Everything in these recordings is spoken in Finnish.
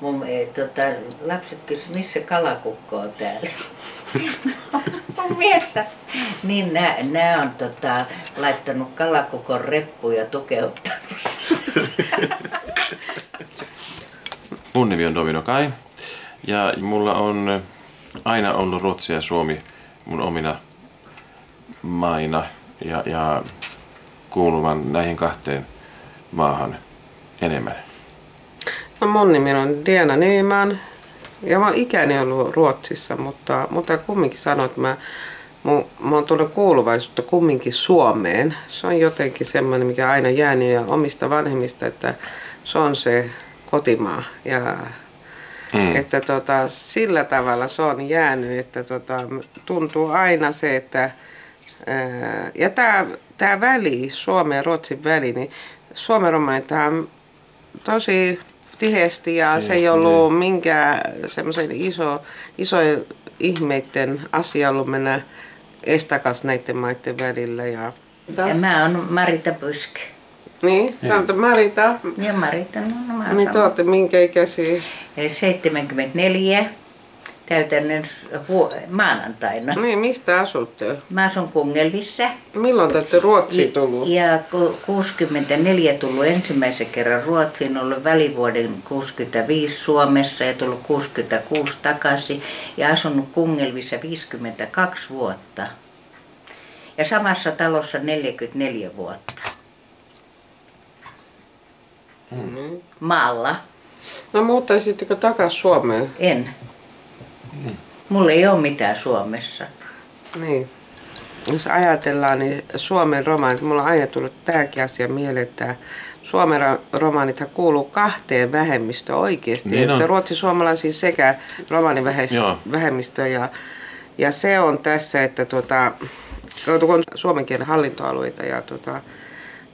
mun ei, tota, lapset kysyivät, missä kalakukko on täällä. mun miestä. Niin nää on tota, laittanut kalakukon reppuun ja tukeuttanut. Mun nimi on Domino Kai ja mulla on aina ollut Ruotsi ja Suomi mun omina maina ja, ja kuuluvan näihin kahteen maahan enemmän. No mun nimi on Diana Nyman ja mä oon ikäni ollut Ruotsissa, mutta, mutta kumminkin sanoin, että mä, mä, mä oon tullut kuuluvaisuutta kumminkin Suomeen. Se on jotenkin semmoinen, mikä aina jäänyt ja omista vanhemmista, että se on se kotimaa ja Mm. Että tota, sillä tavalla se on jäänyt, että tota, tuntuu aina se, että ää, ja tämä tää väli, Suomen ja Ruotsin väli, niin Suomen romanit on tosi tiheesti ja tiheesti, se ei ollut niin. minkään semmoisen iso, iso ihmeiden asia ollut mennä estakas näiden maiden välillä. Ja, ja mä oon Marita Pyske. Niin, sä oot Marita. Ja Marita, no, no mä Niin te ootte minkä ikäisiä? 74 täytännön huo- maanantaina. Niin, mistä asutte? Mä asun Kungelvissa. Milloin te olette Ruotsiin tullut? Ja 64 tullut ensimmäisen kerran Ruotsiin, ollut välivuoden 65 Suomessa ja tullut 66 takaisin ja asunut Kungelvissa 52 vuotta. Ja samassa talossa 44 vuotta. Mm. Maalla. No muuttaisitteko takaisin Suomeen? En. Mm. Mulla ei ole mitään Suomessa. Niin. Jos ajatellaan, niin Suomen romaanit, mulla on aina tullut tämäkin asia mieleen, että Suomen romaanit kuuluu kahteen vähemmistöön oikeasti. Niin että ruotsi-suomalaisiin sekä romaanivähemmistö ja, ja se on tässä, että tuota, kun suomen kielen hallintoalueita ja tuota,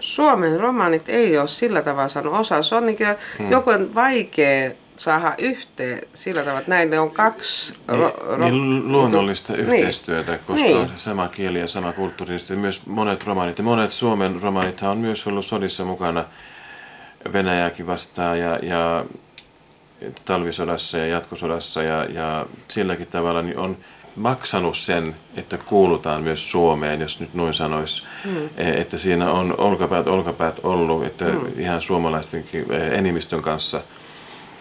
Suomen romaanit ei ole sillä tavalla saanut osaa. Se on niin hmm. joku vaikea saada yhteen sillä tavalla, että näille on kaksi... Niin, ro- niin luonnollista niin. yhteistyötä, koska niin. on se sama kieli ja sama kulttuuri. Sitten myös monet romaanit, ja monet Suomen romaanit on myös ollut sodissa mukana Venäjääkin vastaan ja, ja talvisodassa ja jatkosodassa ja, ja silläkin tavalla niin on maksanut sen, että kuulutaan myös Suomeen, jos nyt noin sanoisi. Mm. Että siinä on olkapäät olkapäät ollut, että mm. ihan suomalaistenkin e, enimistön kanssa.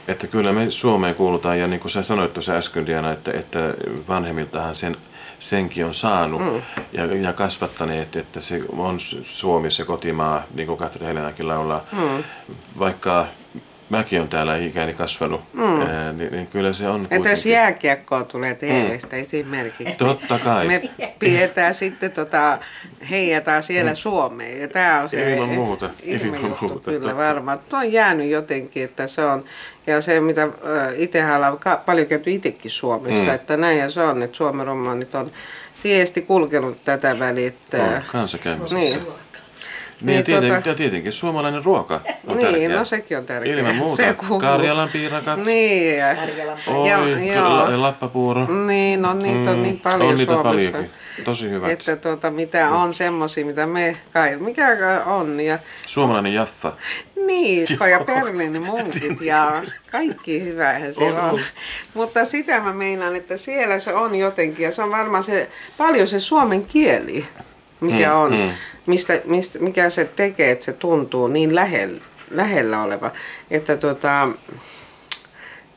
Että kyllä me Suomeen kuulutaan ja niin kuin sä sanoit tuossa äsken Diana, että, että vanhemmiltahan sen, senkin on saanut mm. ja, ja kasvattaneet, että se on Suomi se kotimaa, niin kuin Katri Helenakin laulaa. Mm. Vaikka mäkin on täällä ikäni kasvanut, mm. ää, niin, niin kyllä se on Entä jos jääkiekkoa tulee TVstä mm. esimerkiksi? Totta kai. Me pidetään sitten tota, heijataan siellä mm. Suomeen. Ja tää on se ilman muuta. Ilman juttu, muuta, kyllä totta. varmaan. Tuo on jäänyt jotenkin, että se on, ja se mitä itsehän on paljon käyty itsekin Suomessa, mm. että näin ja se on, että Suomen romaanit on tiesti kulkenut tätä väliä. Että, on kanssakäymisessä. Niin. Niin, ja, tieten, tuota... ja tietenkin suomalainen ruoka on niin, tärkeää. no sekin on tärkeää. Ilman muuta. Se Karjalan piirakat. Niin. Ja... Oi, joo, lappapuuro. Niin, no niitä on niin mm, paljon on niitä paljonkin. Tosi hyvät. Että tuota, mitä mm. on semmosia, mitä me kai, mikä on. Ja... Suomalainen Jaffa. Niin, ja Berliinin munkit ja kaikki hyvähän se on. on. Mutta sitä mä meinaan, että siellä se on jotenkin, ja se on varmaan se, paljon se suomen kieli mikä mm, on, mm. Mistä, mistä, mikä se tekee, että se tuntuu niin lähellä, lähellä oleva. Että, tota,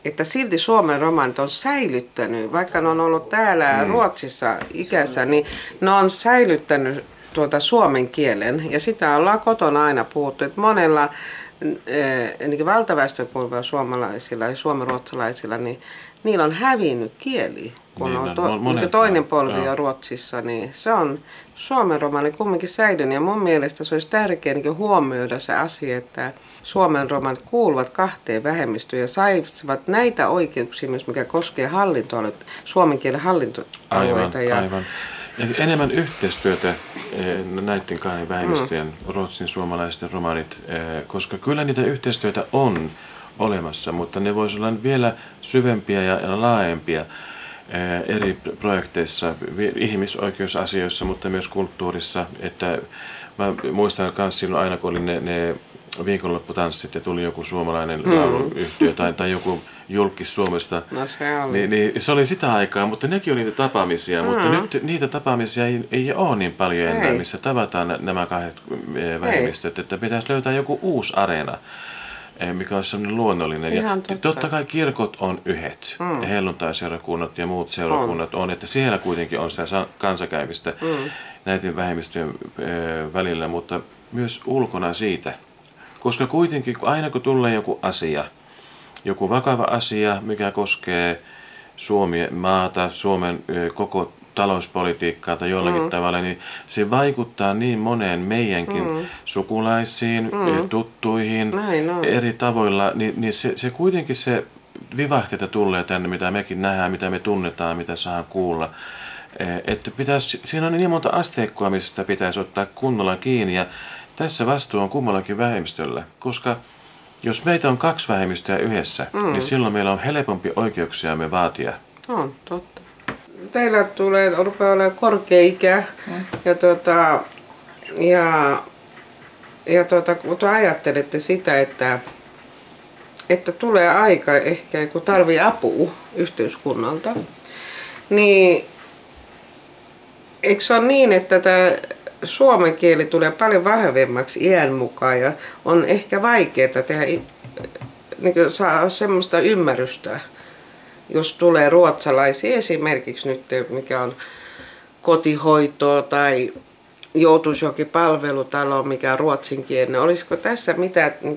että silti Suomen romanit on säilyttänyt, vaikka ne on ollut täällä mm. Ruotsissa ikässä, niin ne on säilyttänyt tuota suomen kielen. Ja sitä ollaan kotona aina puhuttu, että monella niin valtaväestön suomalaisilla ja suomenruotsalaisilla, niin niillä on hävinnyt kieli kun niin, on, to, on monet, toinen polvi jo Ruotsissa, niin se on Suomen romani kumminkin säilynyt. Ja mun mielestä se olisi tärkeää niin huomioida se asia, että Suomen romanit kuuluvat kahteen vähemmistöön ja saisivat näitä oikeuksia myös, mikä koskee hallintoalueita, suomen kielen hallintoalueita. Aivan, ja, aivan. Ja enemmän yhteistyötä eh, näiden kahden vähemmistöjen, mm. ruotsin, suomalaisten romanit, eh, koska kyllä niitä yhteistyötä on olemassa, mutta ne voisivat olla vielä syvempiä ja laajempia eri projekteissa, ihmisoikeusasioissa, mutta myös kulttuurissa. Että mä muistan myös silloin aina, kun oli ne, ne viikonlopputanssit ja tuli joku suomalainen mm. lauluyhtiö tai, tai joku julkis Suomesta. No se oli. Niin, niin, se oli sitä aikaa, mutta nekin oli niitä tapaamisia, mm. mutta nyt niitä tapaamisia ei, ei ole niin paljon enää, Ei. missä tavataan nämä kahdet eh, vähemmistöt, että pitäisi löytää joku uusi areena eh, mikä olisi sellainen luonnollinen. Ihan ja totta. totta kai kirkot on yhdet, mm. helluntaiseurakunnat ja muut seurakunnat on. on, että siellä kuitenkin on sitä sa- kanssakäymistä mm. näiden vähemmistöjen eh, välillä, mutta myös ulkona siitä. Koska kuitenkin aina kun tulee joku asia, joku vakava asia, mikä koskee Suomi, maata, Suomen ö, koko talouspolitiikkaa tai jollakin mm. tavalla, niin se vaikuttaa niin moneen meidänkin mm. sukulaisiin, mm. tuttuihin Näin on. eri tavoilla, niin, niin se, se kuitenkin se vivahteita tulee tänne, mitä mekin nähdään, mitä me tunnetaan, mitä saa kuulla. Eh, Että pitäisi, siinä on niin monta asteikkoa, mistä pitäisi ottaa kunnolla kiinni ja tässä vastuu on kummallakin vähemmistöllä, koska jos meitä on kaksi vähemmistöä yhdessä, mm. niin silloin meillä on helpompi oikeuksiamme vaatia. On, totta. Teillä tulee, rupeaa olemaan korkea ikä. Ja, tota, ja, ja tota, kun te ajattelette sitä, että, että tulee aika ehkä, kun tarvii apua yhteiskunnalta, niin eikö se ole niin, että tämä suomen kieli tulee paljon vahvemmaksi iän mukaan ja on ehkä vaikeaa tehdä, niin saa semmoista ymmärrystä, jos tulee ruotsalaisia esimerkiksi nyt, mikä on kotihoitoa tai joutuisi johonkin palvelutaloon, mikä on ruotsinkielinen. Olisiko tässä mitään niin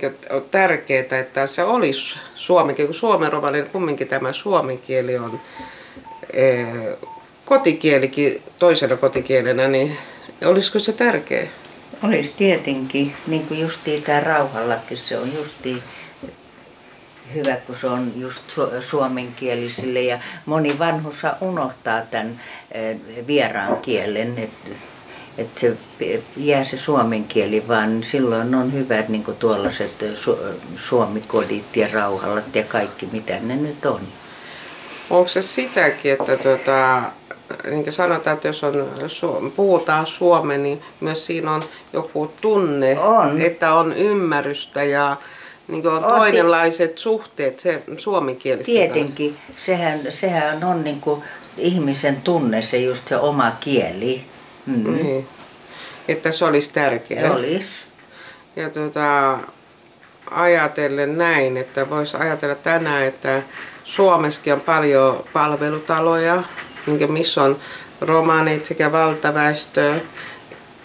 tärkeää, että tässä olisi suomen kun suomen romanin kumminkin tämä suomen kieli on eh, kotikielikin toisena kotikielenä, niin olisiko se tärkeä? Olisi tietenkin, niin kuin justiin tämä rauhallakin, se on justiin hyvä, kun se on just su- suomenkielisille ja moni vanhushan unohtaa tämän eh, vieraan kielen, että et se jää se suomen kieli vaan, silloin on hyvät niin tuollaiset su- suomikodit ja rauhallat ja kaikki mitä ne nyt on. Onko se sitäkin, että tota, niin kuin sanotaan, että jos on, su- puhutaan suomen, niin myös siinä on joku tunne, On. että on ymmärrystä ja niin kuin on On, toinenlaiset suhteet se suomenkielistä. Tietenkin, sehän, sehän on niin kuin ihmisen tunne, se just se oma kieli. Mm. Niin. Että se olisi tärkeää. Olisi. Ja tota, ajatellen näin, että voisi ajatella tänään, että Suomessakin on paljon palvelutaloja, missä on romanit sekä valtaväestö.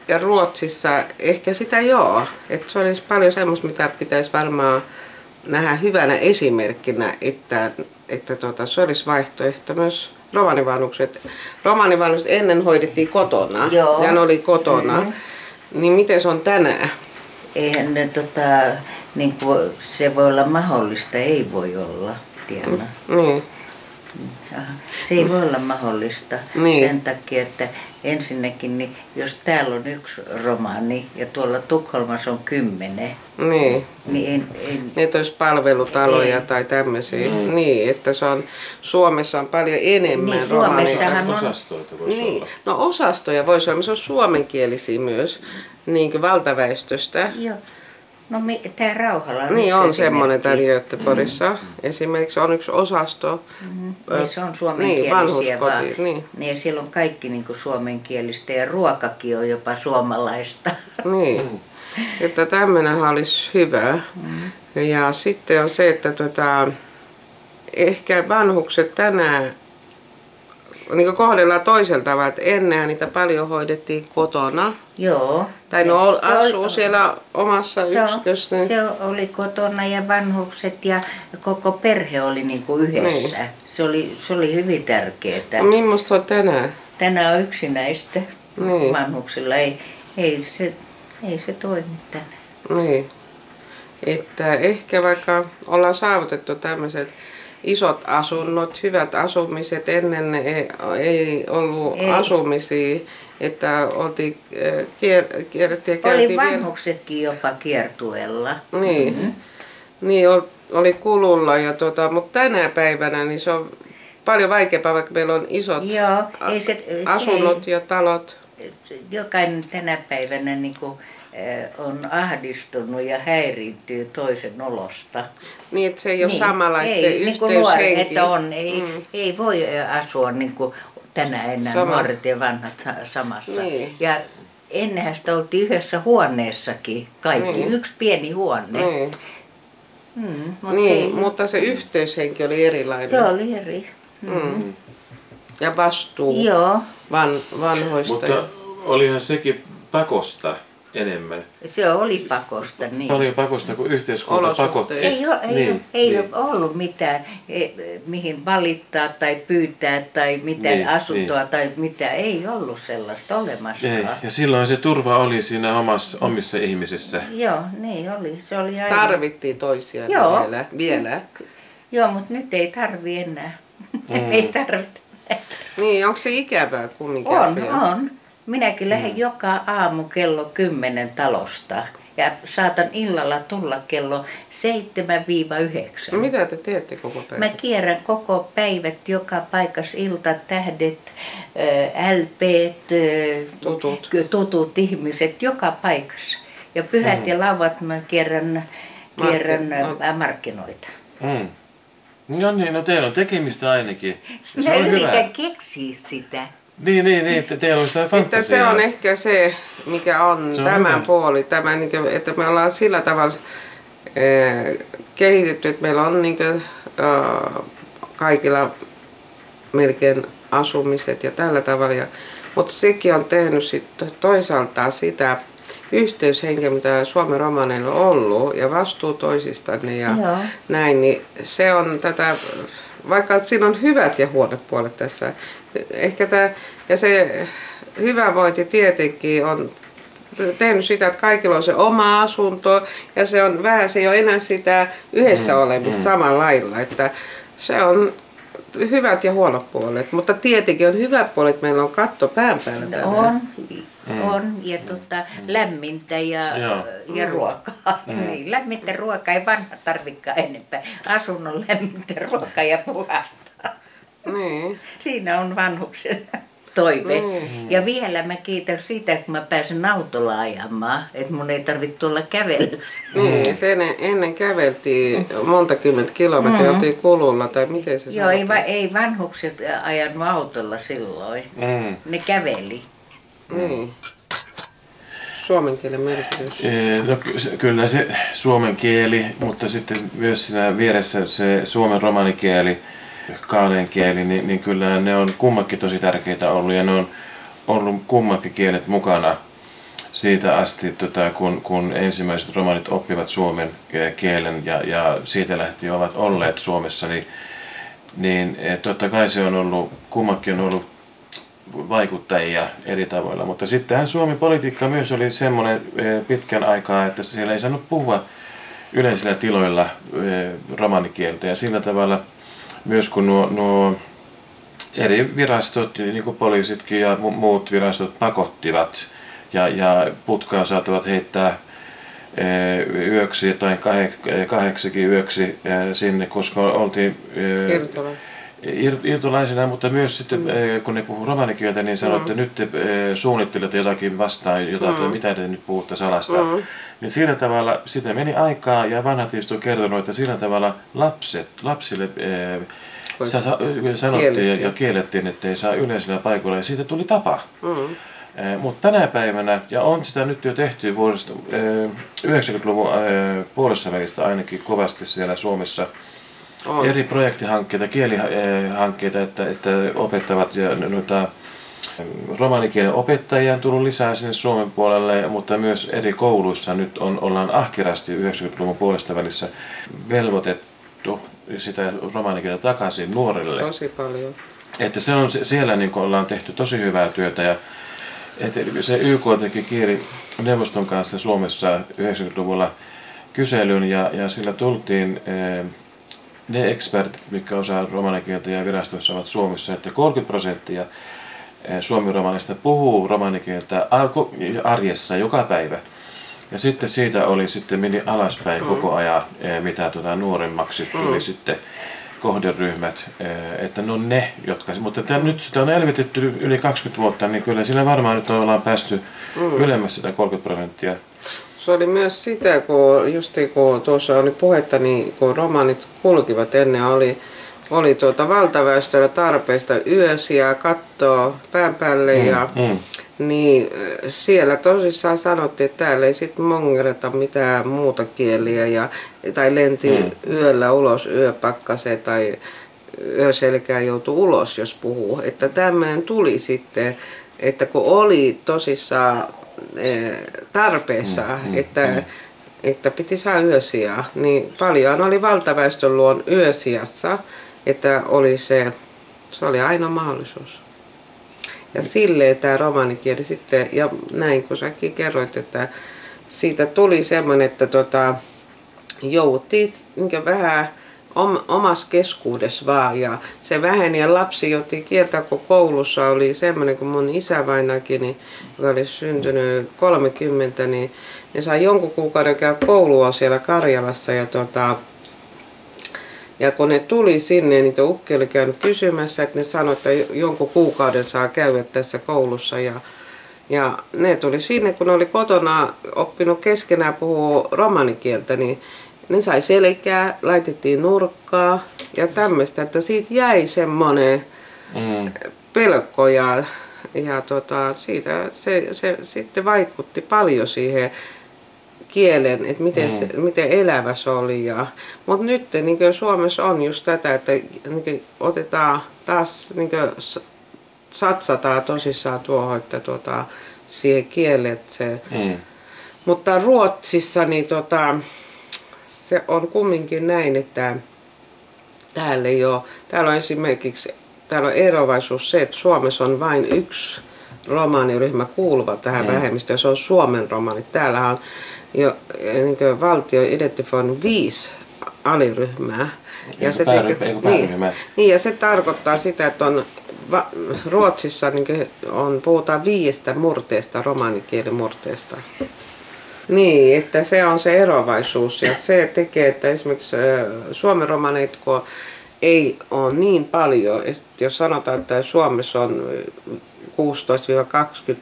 Ja Ruotsissa ehkä sitä joo. Että se olisi paljon semmoista, mitä pitäisi varmaan nähdä hyvänä esimerkkinä, että, että tota, se olisi vaihtoehto myös romanivanhukset. Romanivanhukset ennen hoidettiin kotona Joo. ja ne oli kotona. Mm-hmm. Niin miten se on tänään? Eihän ne, tota, niin kuin, se voi olla mahdollista, ei voi olla, Diana. Niin. Aha. Se ei voi olla mahdollista Niin. sen takia, että ensinnäkin, niin jos täällä on yksi romaani ja tuolla Tukholmassa on kymmenen, Niin. niin ei, ei, Että olisi palvelutaloja Ei. tai tämmöisiä. Mm. Niin, että se on, Suomessa on paljon enemmän Niin, romaneja. Suomessahan on- Osastoita voisi Niin, olla. no osastoja voisi olla, mutta se on suomenkielisiä myös, niin kuin valtaväestöstä. joo. No tämä Rauhalla on Niin on semmoinen täällä esimerkki. Göteborgissa. Mm. Esimerkiksi on yksi osasto. Niin se on Niin, suomenkielisiä vaan. vanhuskoti. Niin. niin ja siellä on kaikki niin kuin suomenkielistä ja ruokakin on jopa suomalaista. Niin, että tämmöinenhän olisi hyvä. Mm. Ja sitten on se, että tota, ehkä vanhukset tänään niin kohdellaan toisella tavalla, että ennen niitä paljon hoidettiin kotona. Joo. Tai no ol- Se oli- asuu siellä omassa Joo, yksikössä. niin- se oli kotona ja vanhukset ja koko perhe oli niin kuin yhdessä. Niin. Se, oli, se oli hyvin tärkeää. No, Millaista on tänään? Tänään on yksinäistä Niin. vanhuksilla. Ei, ei, se, ei se toimi tänään. Niin. Että ehkä vaikka ollaan saavutettu tämmöiset isot asunnot, hyvät asumiset, ennen ne ei, ei ollut Ei. asumisia, että oltiin, äh, kier, kierrettiin ja Oli käytiin vielä. vanhuksetkin jopa kiertueella. Niin, mm-hmm. niin ol- oli kululla, ja tota, mutta tänä päivänä niin se on paljon vaikeampaa, vaikka meillä on isot Joo, ei se, se asunnot ei, ja talot. jokainen tänä päivänä niin kuin, eh, on ahdistunut ja häiriintyy toisen olosta. Niin, että se ei ole niin. samanlaista ei, se niin kuin nuori, että on, ei, mm. ei voi asua niin kuin tänä enää Sama. nuoret ja vanhat sa- samassa. Niin. Ja ennenhän sitä oltiin yhdessä huoneessakin, kaikki, Niin. yksi pieni huone. Niin, Mm, mut niin se, mutta se yhteyshenki oli erilainen. se oli eri. Mm. Ja vastuu Joo, van, vanhoista. Mutta olihan sekin pakosta enemmän. se oli pakosta. Niin. Paljon pakosta, kun yhteiskunta Olosuhteet. pakotti. Ei, ole, ei, niin, niin, ei niin. ole ollut mitään, e- mihin valittaa tai pyytää tai mitään Niin, asuntoa niin. tai mitä. Ei ollut sellaista olemassakaan. Ei. Ja silloin se turva oli siinä omassa, omissa ihmisissä. Joo, niin oli. Se oli aina. Tarvittiin toisia Joo. vielä. vielä. Joo, mutta nyt ei tarvi enää. Mm. ei tarvitse. Niin, onko se ikävää kumminkin On, asia? on. Minäkin lähden mm. joka aamu kello 10 talosta. Ja saatan illalla tulla kello 7-9. Mitä te teette koko päivän? Mä kierrän koko päivät joka paikassa, iltatähdet, ö, LPt, ö, Tutut. tutut ihmiset, joka paikassa. Ja pyhät mm. ja lauat mä kierrän, kierrän Markkin- Mark- markkinoita. Mm. No niin, no teillä on tekemistä ainakin. Se Mä on hyvä. yritän keksiä sitä. Niin, niin, niin, että teillä on sitä Että fantasiaa. se on ehkä se, mikä on, Se on tämän hyvä. puoli, tämä, niin kuin, että me ollaan sillä tavalla eh, kehitetty, että meillä on niin kuin, äh, kaikilla melkein asumiset ja tällä tavalla. Ja, mutta sekin on tehnyt sit toisaalta sitä yhteyshenkeä, mitä Suomen romaneilla on ollut ja vastuu toisistanne ja Joo. näin, niin se on tätä, vaikka siinä on hyvät ja huonot puolet tässä, ehkä tämä, ja se hyvävointi tietenkin on tehnyt sitä, että kaikilla on se oma asunto ja se on vähän, se ei ole enää sitä yhdessä olemista samalla lailla, että se on hyvät ja huonot puolet, mutta tietenkin on hyvät puolet, meillä on katto pään päällä tänään. On, on. Ja tota, lämmintä ja, Joo. ja ruokaa. Niin, lämmintä ruokaa ei vanha tarvikaan enempää. Asunnon lämmintä ruokaa ja puhasta. Niin. Siinä on vanhuksen toive. Mm. Ja vielä mä kiitän siitä, kun mä pääsen autolla ajamaan, että mun ei tarvitse tulla kävellä. Niin, että ennen, ennen käveltiin monta kymmentä kilometriä, mm. oltiin kululla, tai miten se Joo, ei, sanotaan? va, ei vanhukset ajanut autolla silloin. Mm. Ne käveli. Niin. Suomen kielen merkitys. No, kyllä se suomen kieli, mutta sitten myös siinä vieressä se suomen romanikieli, kaalen kieli, niin, niin kyllä ne on kummakin tosi tärkeitä ollut ja ne on ollut kummakin kielet mukana siitä asti, tota, kun, kun ensimmäiset romanit oppivat suomen eh, kielen ja, ja siitä lähtien ovat olleet Suomessa, niin, niin eh, totta kai se on ollut, kummakin on ollut vaikuttajia eri tavoilla. Mutta sittenhän Suomen politiikka myös oli semmoinen eh, pitkän aikaa, että siellä ei saanut puhua yleisillä tiloilla romanikieltä. Ja sillä tavalla myös kun nuo, nuo eri virastot, niin kuin poliisitkin ja mu- muut virastot pakottivat ja, ja putkaa saattavat heittää eh, yöksi tai kahdeksikin yöksi eh, sinne, koska oltiin eh, Kertova. Ir- irtolaisina, mutta myös sitten, mm. kun ne puhuu romanikieltä, niin sanoitte, että nyt te eh, suunnittelette jotakin vastaan, jotain, mm. mitä te nyt puhutte salasta. Mm. Niin sillä tavalla, sitä meni aikaa ja vanhat on kertonut, että sillä tavalla lapset, lapsille eh, sa- sa- sanottiin ja, ja kiellettiin, että ei saa yleisillä paikoilla ja siitä tuli tapa. Mm. Mutta tänä päivänä, ja on sitä nyt jo tehty vuodesta eh, 90-luvun eh, puolessa välistä ainakin kovasti siellä Suomessa, On. eri projektihankkeita, kielihankkeita, että, että opettavat ja noita romanikielen opettajia on tullut lisää sinne Suomen puolelle, mutta myös eri kouluissa nyt on, ollaan ahkerasti 90-luvun puolesta välissä velvoitettu sitä romanikieltä takaisin nuorille. Tosi paljon. Että se on, siellä niin ollaan tehty tosi hyvää työtä ja että se YK teki kieli neuvoston kanssa Suomessa 90-luvulla kyselyn ja, ja sillä tultiin eh, ne ekspertit, mitkä osaa romanikieltä ja virastoissa ovat Suomessa, että 30 prosenttia eh, suomiromanista puhuu romanikieltä ar- arjessa joka päivä. Ja sitten siitä oli sitten meni alaspäin koko ajan, eh, mitä tuota nuoremmaksi tuli sitten kohderyhmät, että ne on ne, jotka... Mutta tämän, nyt sitä on elvytetty yli 20 vuotta, niin kyllä sillä varmaan nyt ollaan päästy mm. ylemmäs sitä 30 prosenttia. Se oli myös sitä, kun justi kun tuossa oli puhetta, niin kun romanit kulkivat ennen, oli, oli tuota valtaväestöllä tarpeesta yösiä kattoa pään päälle mm, ja mm. Niin siellä tosissaan sanottiin, että täällä ei sitten mongereta mitään muuta kieliä ja, tai lenti mm. yöllä ulos yöpakkaseen tai yöselkää joutui ulos, jos puhuu. Että tämmöinen tuli sitten, että kun oli tosissaan tarpeessa, mm, mm, että, mm. että piti saada yösiä, niin paljon oli valtaväestön luon yösiassa, että oli se, se oli ainoa mahdollisuus. Ja sille tämä romanikieli sitten, ja näin kun säkin kerroit, että siitä tuli semmoinen, että tota, jouttiin niin vähän om, omassa keskuudessa vaan ja se väheni ja lapsi jotti kieltä, kun koulussa oli semmoinen kuin mun isävainakin, niin, joka oli syntynyt 30, niin ne sai jonkun kuukauden käydä koulua siellä Karjalassa ja tota, ja kun ne tuli sinne, niin ukki oli käynyt kysymässä, että ne sanoi, että jonkun kuukauden saa käydä tässä koulussa. Ja, ja ne tuli sinne, kun ne oli kotona oppinut keskenään puhua romanikieltä, niin ne sai selkää, laitettiin nurkkaa ja tämmöistä, että siitä jäi semmoinen mm. pelko ja, ja tota, siitä se, se sitten vaikutti paljon siihen kielen, että miten, mm. se, miten elävä se oli. Ja, mutta nyt niin Suomessa on just tätä, että niin otetaan taas, niin satsataan tosissaan tuohon, että tuota, siihen kieleen. Se, mm. Mutta Ruotsissa niin tota, se on kumminkin näin, että täällä ei ole, täällä on esimerkiksi täällä on erovaisuus se, että Suomessa on vain yksi romaaniryhmä kuuluva tähän mm. vähemmistöön, se on Suomen romaanit. Täällä on jo, niin valtio identifioinut viisi aliryhmää. Ja se, teke, niin, niin, ja se tarkoittaa sitä, että on va, Ruotsissa niin on, puhutaan viiestä murteesta, romaanikielimurteesta. Niin, että se on se erovaisuus ja se tekee, että esimerkiksi suomen romanit, kun ei ole niin paljon, jos sanotaan, että Suomessa on 16-20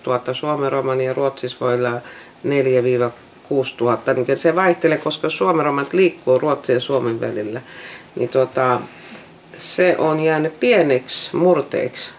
000 suomen romania ja Ruotsissa voi olla 6000, niin se vaihtelee, koska suomenromat liikkuu Ruotsin ja Suomen välillä. Niin tota, se on jäänyt pieneksi murteeksi